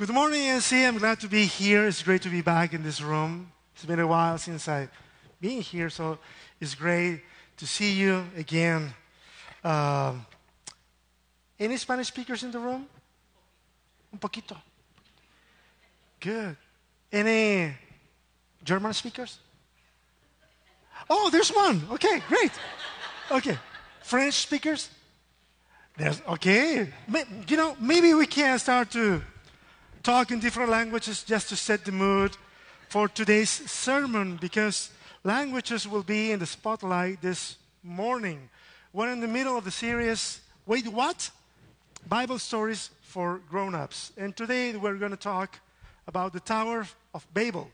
Good morning, NC. I'm glad to be here. It's great to be back in this room. It's been a while since I've been here, so it's great to see you again. Um, any Spanish speakers in the room? Un poquito. Good. Any German speakers? Oh, there's one. Okay, great. Okay. French speakers? There's, okay. You know, maybe we can start to talk in different languages just to set the mood for today's sermon because languages will be in the spotlight this morning. We're in the middle of the series, Wait, What? Bible Stories for Grown Ups. And today we're going to talk about the Tower of Babel.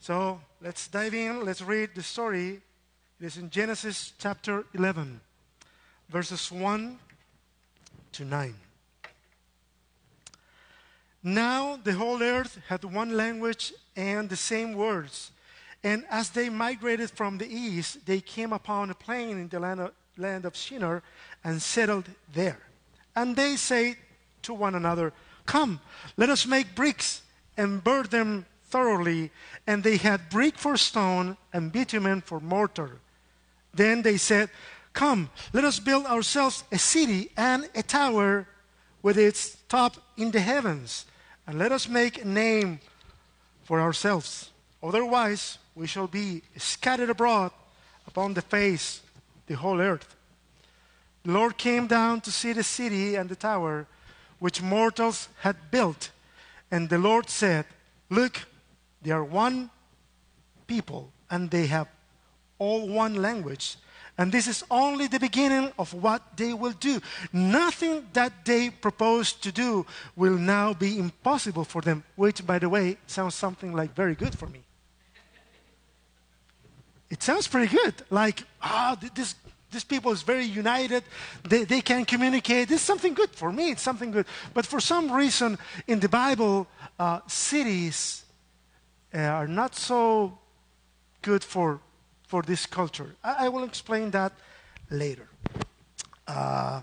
So let's dive in. Let's read the story. It is in Genesis chapter 11, verses 1 to 9. Now the whole earth had one language and the same words. And as they migrated from the east, they came upon a plain in the land of, land of Shinar and settled there. And they say to one another, Come, let us make bricks and burn them thoroughly. And they had brick for stone and bitumen for mortar. Then they said, Come, let us build ourselves a city and a tower with its top in the heavens and let us make a name for ourselves. Otherwise, we shall be scattered abroad upon the face the whole earth. The Lord came down to see the city and the tower which mortals had built. And the Lord said, Look, they are one people, and they have all one language. And this is only the beginning of what they will do. Nothing that they propose to do will now be impossible for them, which, by the way, sounds something like very good for me. It sounds pretty good. Like, ah, oh, this, this people is very united. They, they can communicate. This is something good for me. It's something good. But for some reason, in the Bible, uh, cities uh, are not so good for for this culture. I, I will explain that later. Uh,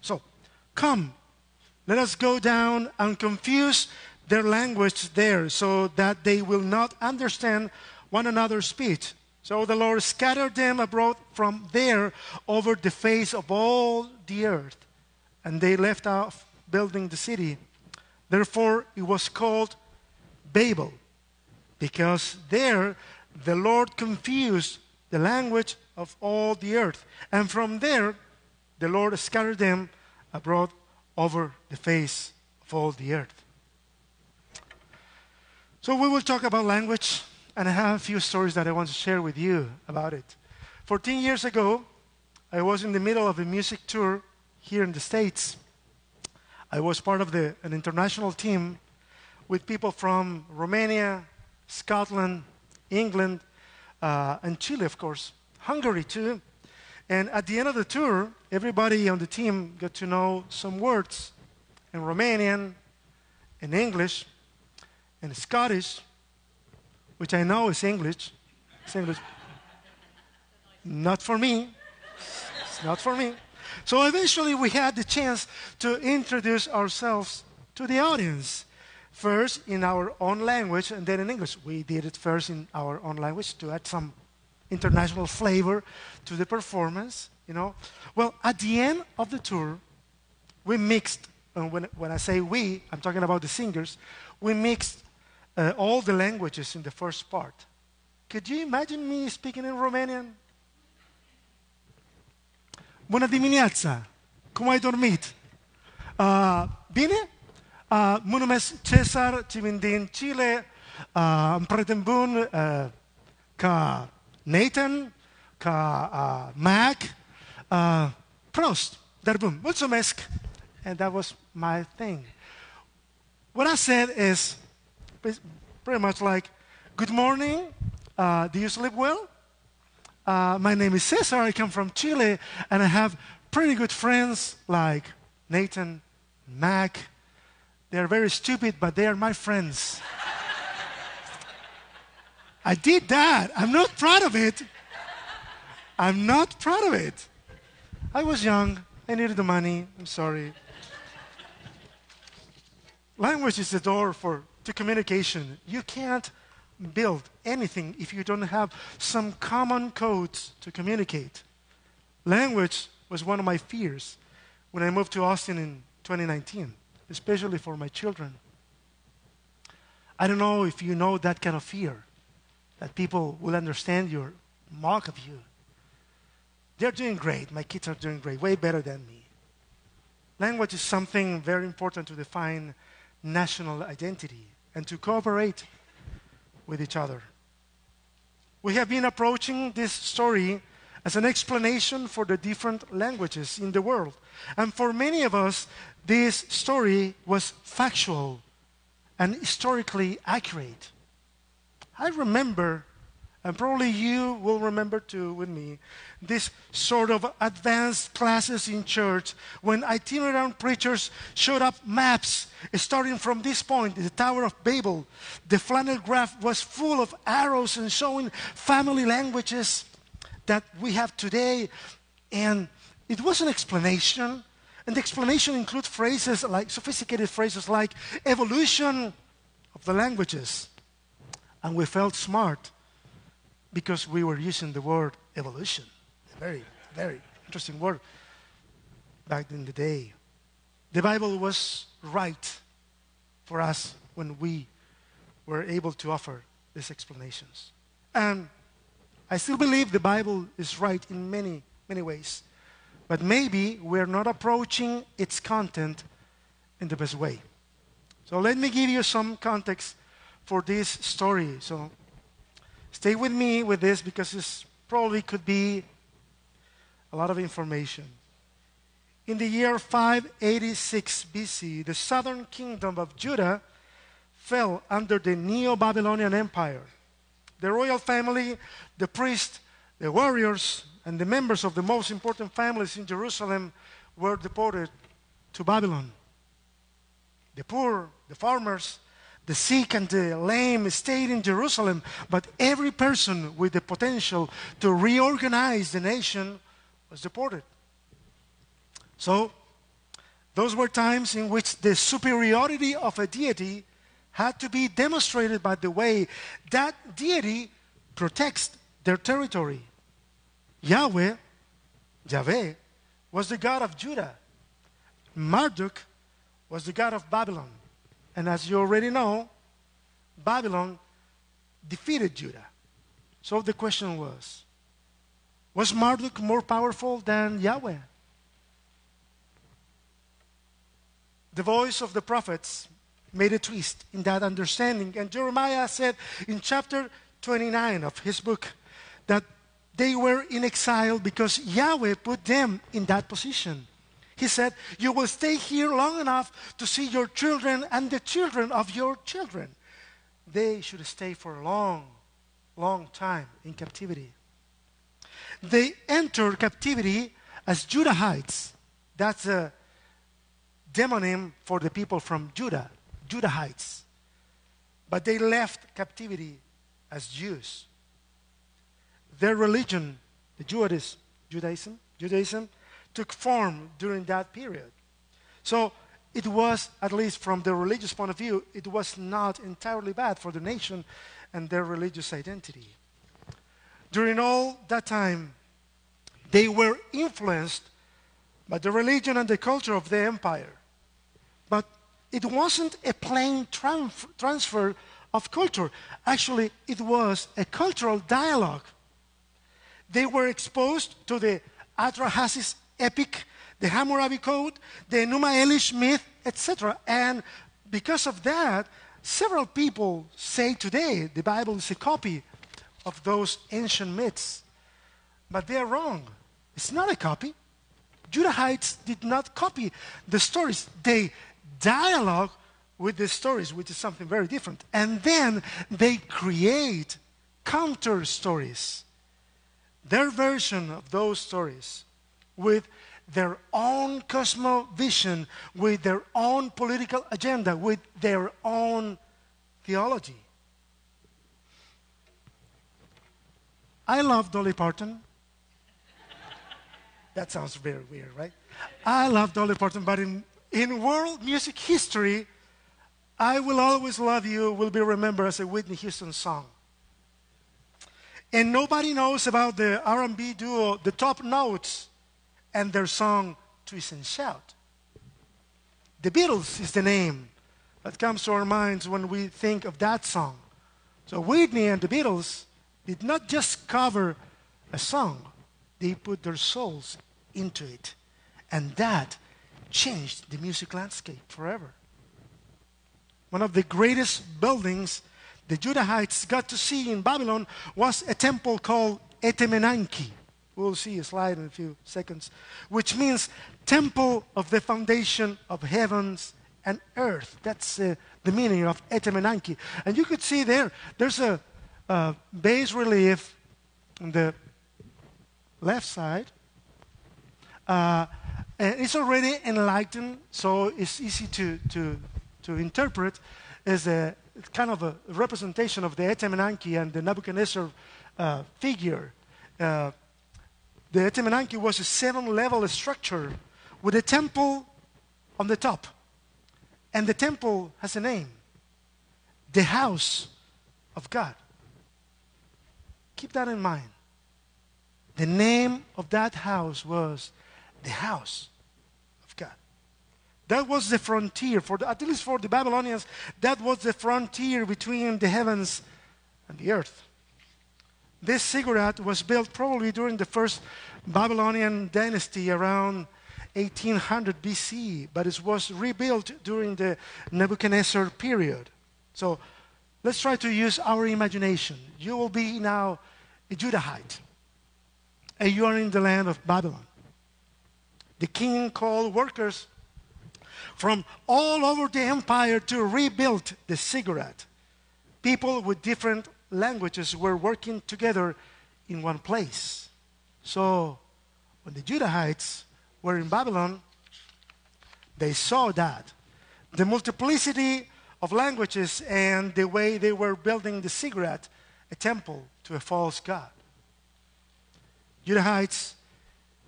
so, come, let us go down and confuse their language there so that they will not understand one another's speech. So the Lord scattered them abroad from there over the face of all the earth, and they left off building the city. Therefore, it was called Babel, because there the Lord confused the language of all the earth. And from there, the Lord scattered them abroad over the face of all the earth. So we will talk about language, and I have a few stories that I want to share with you about it. 14 years ago, I was in the middle of a music tour here in the States. I was part of the, an international team with people from Romania, Scotland, England, uh, and Chile, of course, Hungary too. And at the end of the tour, everybody on the team got to know some words in Romanian, in English, in Scottish, which I know is English. It's English. Not for me. It's not for me. So eventually we had the chance to introduce ourselves to the audience first in our own language and then in English. We did it first in our own language to add some international flavor to the performance, you know. Well, at the end of the tour, we mixed, and when, when I say we, I'm talking about the singers, we mixed uh, all the languages in the first part. Could you imagine me speaking in Romanian? Bună dimineața! Cum ai dormit? Uh, bine? Uh, mă numesc Cesar, ci vin din Chile. Uh, îmi prieten bun uh, ca Nathan, ca uh, Mac. Uh, prost, dar bun, mulțumesc. And that was my thing. What I said is pretty much like, Good morning. Uh, do you sleep well? Uh, my name is Cesar. I come from Chile, and I have pretty good friends like Nathan, Mac, they are very stupid, but they are my friends. I did that. I'm not proud of it. I'm not proud of it. I was young. I needed the money. I'm sorry. Language is the door for, to communication. You can't build anything if you don't have some common codes to communicate. Language was one of my fears when I moved to Austin in 2019, especially for my children. I don't know if you know that kind of fear that people will understand you or mock of you. They're doing great. My kids are doing great, way better than me. Language is something very important to define national identity and to cooperate with each other. We have been approaching this story as an explanation for the different languages in the world. And for many of us, this story was factual and historically accurate. I remember and probably you will remember too with me this sort of advanced classes in church when itinerant preachers showed up maps starting from this point, the Tower of Babel. The flannel graph was full of arrows and showing family languages that we have today. And it was an explanation. And the explanation includes phrases like sophisticated phrases like evolution of the languages. And we felt smart because we were using the word evolution. A very, very interesting word back in the day. The Bible was right for us when we were able to offer these explanations. And I still believe the Bible is right in many, many ways. But maybe we're not approaching its content in the best way. So let me give you some context for this story. So Stay with me with this because this probably could be a lot of information. In the year 586 BC, the southern kingdom of Judah fell under the Neo Babylonian Empire. The royal family, the priests, the warriors, and the members of the most important families in Jerusalem were deported to Babylon. The poor, the farmers, the sick and the lame stayed in Jerusalem, but every person with the potential to reorganize the nation was deported. So, those were times in which the superiority of a deity had to be demonstrated by the way that deity protects their territory. Yahweh, Yahweh, was the God of Judah. Marduk was the God of Babylon. And as you already know, Babylon defeated Judah. So the question was Was Marduk more powerful than Yahweh? The voice of the prophets made a twist in that understanding. And Jeremiah said in chapter 29 of his book that they were in exile because Yahweh put them in that position. He said, You will stay here long enough to see your children and the children of your children. They should stay for a long, long time in captivity. They entered captivity as Judahites. That's a demonym for the people from Judah, Judahites. But they left captivity as Jews. Their religion, the Judaism, Judaism, Judaism took form during that period. So it was, at least from the religious point of view, it was not entirely bad for the nation and their religious identity. During all that time, they were influenced by the religion and the culture of the empire. But it wasn't a plain transfer of culture. Actually, it was a cultural dialogue. They were exposed to the Atrahasis epic, the Hammurabi Code, the Enuma Elish myth, etc. And because of that, several people say today the Bible is a copy of those ancient myths. But they are wrong. It's not a copy. Judahites did not copy the stories, they dialogue with the stories, which is something very different. And then they create counter stories, their version of those stories with their own cosmovision, with their own political agenda, with their own theology. I love Dolly Parton. that sounds very weird, right? I love Dolly Parton, but in, in world music history, I Will Always Love You will be remembered as a Whitney Houston song. And nobody knows about the R&B duo The Top Notes and their song Twist and Shout. The Beatles is the name that comes to our minds when we think of that song. So Whitney and the Beatles did not just cover a song, they put their souls into it. And that changed the music landscape forever. One of the greatest buildings the Judahites got to see in Babylon was a temple called Etemenanki. We'll see a slide in a few seconds, which means temple of the foundation of heavens and earth. That's uh, the meaning of Etemenanki. And you could see there, there's a, a bas relief on the left side. Uh, it's already enlightened, so it's easy to, to, to interpret as a kind of a representation of the Etemenanki and the Nebuchadnezzar uh, figure. Uh, the Etemenanki was a seven level structure with a temple on the top. And the temple has a name the house of God. Keep that in mind. The name of that house was the house of God. that was the frontier, for the, at least for the Babylonians, that was the frontier between the heavens and the earth. This ziggurat was built probably during the first Babylonian dynasty around 1800 BC, but it was rebuilt during the Nebuchadnezzar period. So let's try to use our imagination. You will be now a Judahite, and you are in the land of Babylon. The king called workers from all over the empire to rebuild the ziggurat. People with different languages were working together in one place. So when the Judahites were in Babylon, they saw that the multiplicity of languages and the way they were building the ziggurat, a temple to a false god. Judahites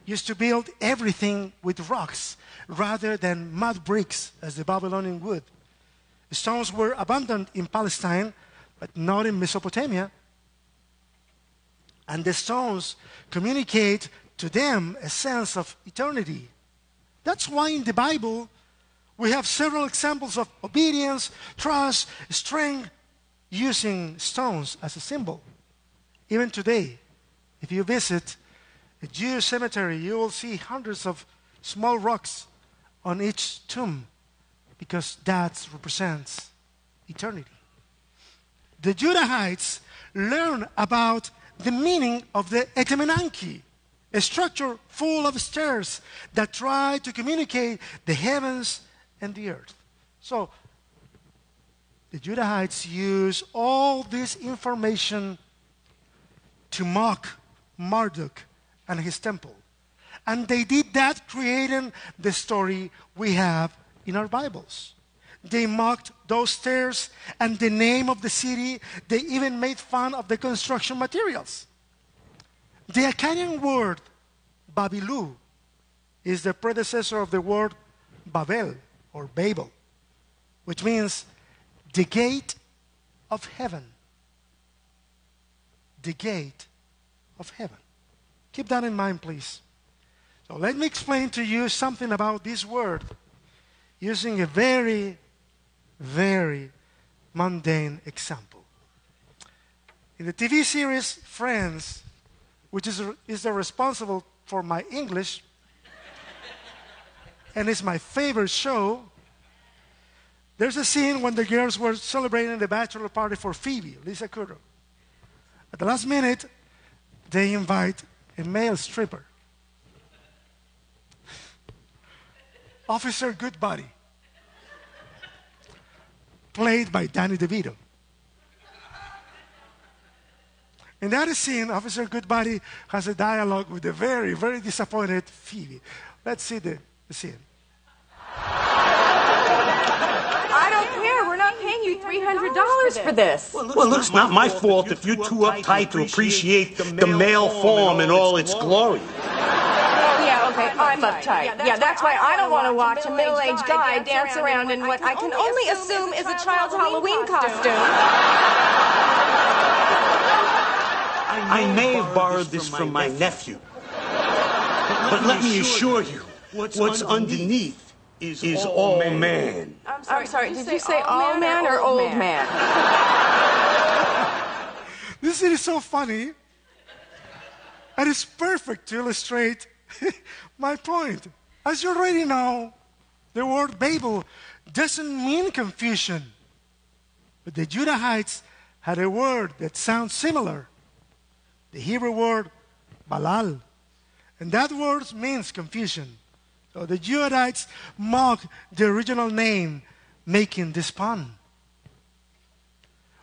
used to build everything with rocks rather than mud bricks as the Babylonian would. Stones were abundant in Palestine, but not in Mesopotamia. And the stones communicate to them a sense of eternity. That's why in the Bible we have several examples of obedience, trust, strength using stones as a symbol. Even today, if you visit a Jewish cemetery, you will see hundreds of small rocks on each tomb because that represents eternity. The Judahites learn about the meaning of the Etemenanki, a structure full of stairs that try to communicate the heavens and the earth. So, the Judahites use all this information to mock Marduk and his temple. And they did that creating the story we have in our Bibles. They mocked those stairs and the name of the city. They even made fun of the construction materials. The Akkadian word Babilu is the predecessor of the word Babel or Babel, which means the gate of heaven. The gate of heaven. Keep that in mind, please. So let me explain to you something about this word using a very, very mundane example. In the TV series Friends, which is, is responsible for my English, and it's my favorite show, there's a scene when the girls were celebrating the bachelor party for Phoebe, Lisa Kudrow. At the last minute, they invite a male stripper. Officer Goodbody, played by Danny DeVito. In that scene, Officer Goodbody has a dialogue with a very, very disappointed Phoebe. Let's see the, the scene. I don't care. We're not paying you $300 for this. Well, look, it's not my fault if you're too uptight to appreciate the male form in all its glory. Yeah, okay, I'm uptight. Yeah, that's why I don't want to watch a middle-aged guy dance around in what I can only assume is a child's Halloween costume. I may have borrowed this from my nephew. But let me assure you, what's underneath is all man. I'm sorry, did you say all man or old man? This is so funny. And it's perfect to illustrate my point. As you already know, the word Babel doesn't mean confusion. But the Judahites had a word that sounds similar the Hebrew word balal. And that word means confusion. So the Judahites mocked the original name, making this pun.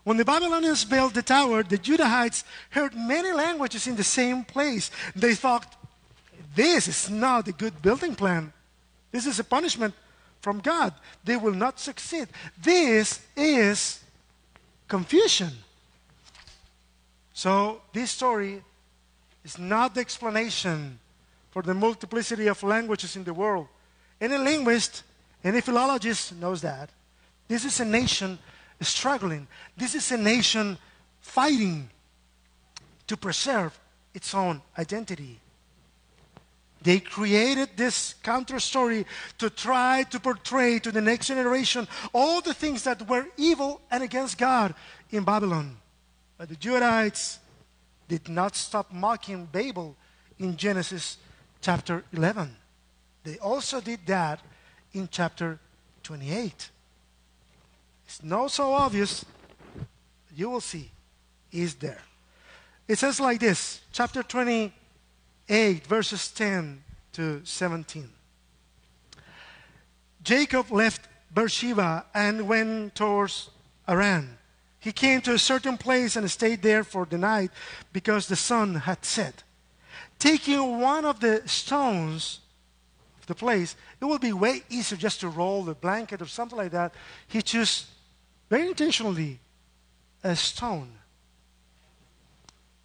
When the Babylonians built the tower, the Judahites heard many languages in the same place. They thought, this is not a good building plan. This is a punishment from God. They will not succeed. This is confusion. So, this story is not the explanation for the multiplicity of languages in the world. Any linguist, any philologist knows that. This is a nation struggling. This is a nation fighting to preserve its own identity. They created this counter story to try to portray to the next generation all the things that were evil and against God in Babylon. But the Judahites did not stop mocking Babel in Genesis chapter 11. They also did that in chapter 28. It's not so obvious. You will see. Is there. It says like this, chapter 28, verses 10 to 17. Jacob left Beersheba and went towards Haran. He came to a certain place and stayed there for the night because the sun had set. Taking one of the stones of the place, it would be way easier just to roll the blanket or something like that. He chose very intentionally a stone.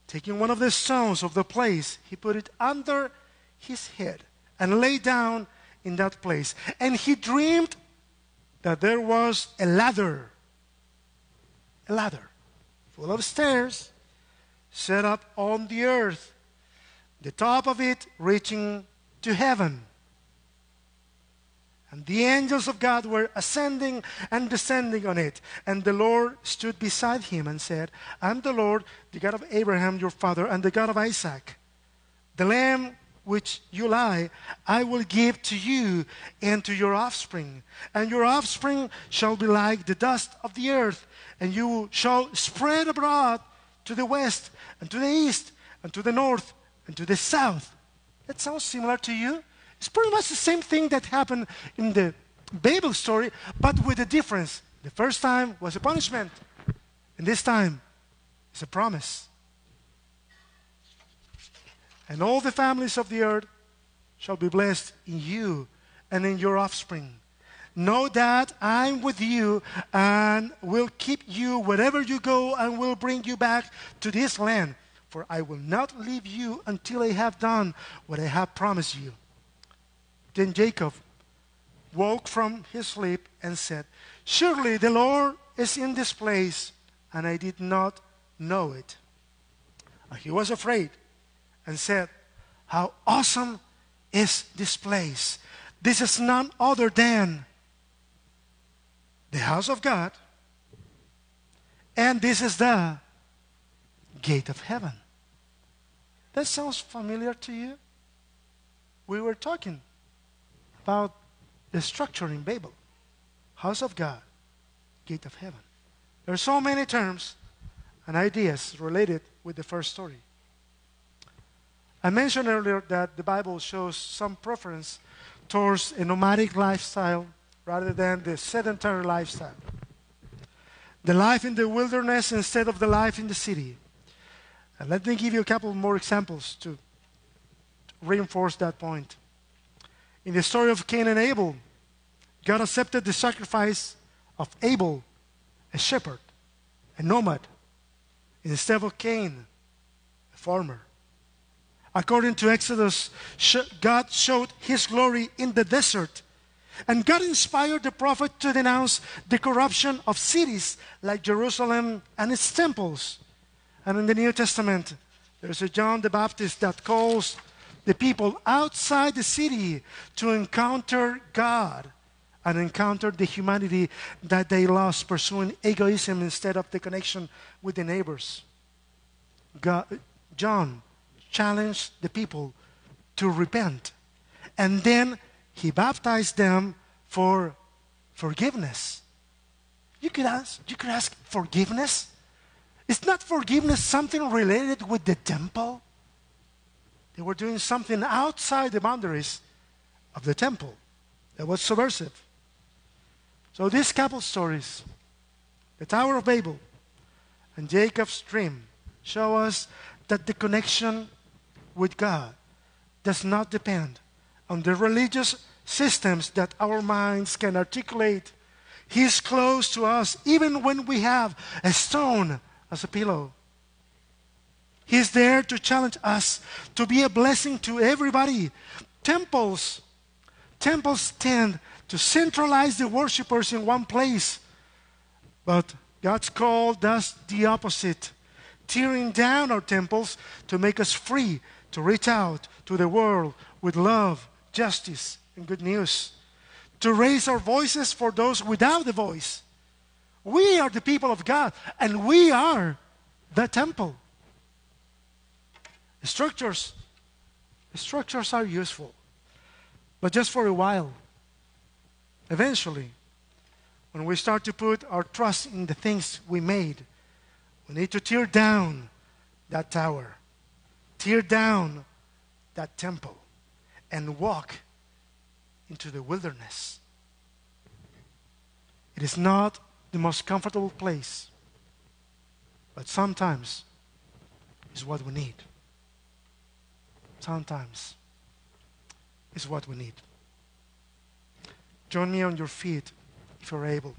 Taking one of the stones of the place, he put it under his head and lay down in that place. And he dreamed that there was a ladder, a ladder full of stairs set up on the earth, the top of it reaching to heaven. And the angels of God were ascending and descending on it. And the Lord stood beside him and said, I'm the Lord, the God of Abraham your father, and the God of Isaac. The lamb which you lie, I will give to you and to your offspring. And your offspring shall be like the dust of the earth, and you shall spread abroad to the west, and to the east, and to the north, and to the south. That sounds similar to you? It's pretty much the same thing that happened in the Babel story, but with a difference. The first time was a punishment, and this time it's a promise. And all the families of the earth shall be blessed in you and in your offspring. Know that I'm with you and will keep you wherever you go and will bring you back to this land. For I will not leave you until I have done what I have promised you. Then Jacob woke from his sleep and said, Surely the Lord is in this place, and I did not know it. And he was afraid and said, How awesome is this place! This is none other than the house of God, and this is the gate of heaven. That sounds familiar to you? We were talking about the structure in Babel house of God, gate of heaven. There are so many terms and ideas related with the first story. I mentioned earlier that the Bible shows some preference towards a nomadic lifestyle rather than the sedentary lifestyle. The life in the wilderness instead of the life in the city. And let me give you a couple more examples to reinforce that point. In the story of Cain and Abel, God accepted the sacrifice of Abel, a shepherd, a nomad, instead of Cain, a farmer. According to Exodus, God showed his glory in the desert. And God inspired the prophet to denounce the corruption of cities like Jerusalem and its temples. And in the New Testament, there's a John the Baptist that calls the people outside the city to encounter God and encounter the humanity that they lost pursuing egoism instead of the connection with the neighbors. God, John challenged the people to repent. And then he baptized them for forgiveness. You could ask, you could ask forgiveness? Is not forgiveness something related with the temple? They were doing something outside the boundaries of the temple that was subversive. So these couple stories, the Tower of Babel and Jacob's dream, show us that the connection with God does not depend on the religious systems that our minds can articulate. He is close to us even when we have a stone as a pillow. He's there to challenge us to be a blessing to everybody. Temples, temples tend to centralize the worshippers in one place. But God's call does the opposite, tearing down our temples to make us free to reach out to the world with love, justice, and good news. To raise our voices for those without a voice. We are the people of God, and we are the temple. Structures, structures are useful, but just for a while. Eventually, when we start to put our trust in the things we made, we need to tear down that tower tear down that temple and walk into the wilderness. It is not the most comfortable place, but sometimes is what we need. Sometimes is what we need. Join me on your feet if you're able.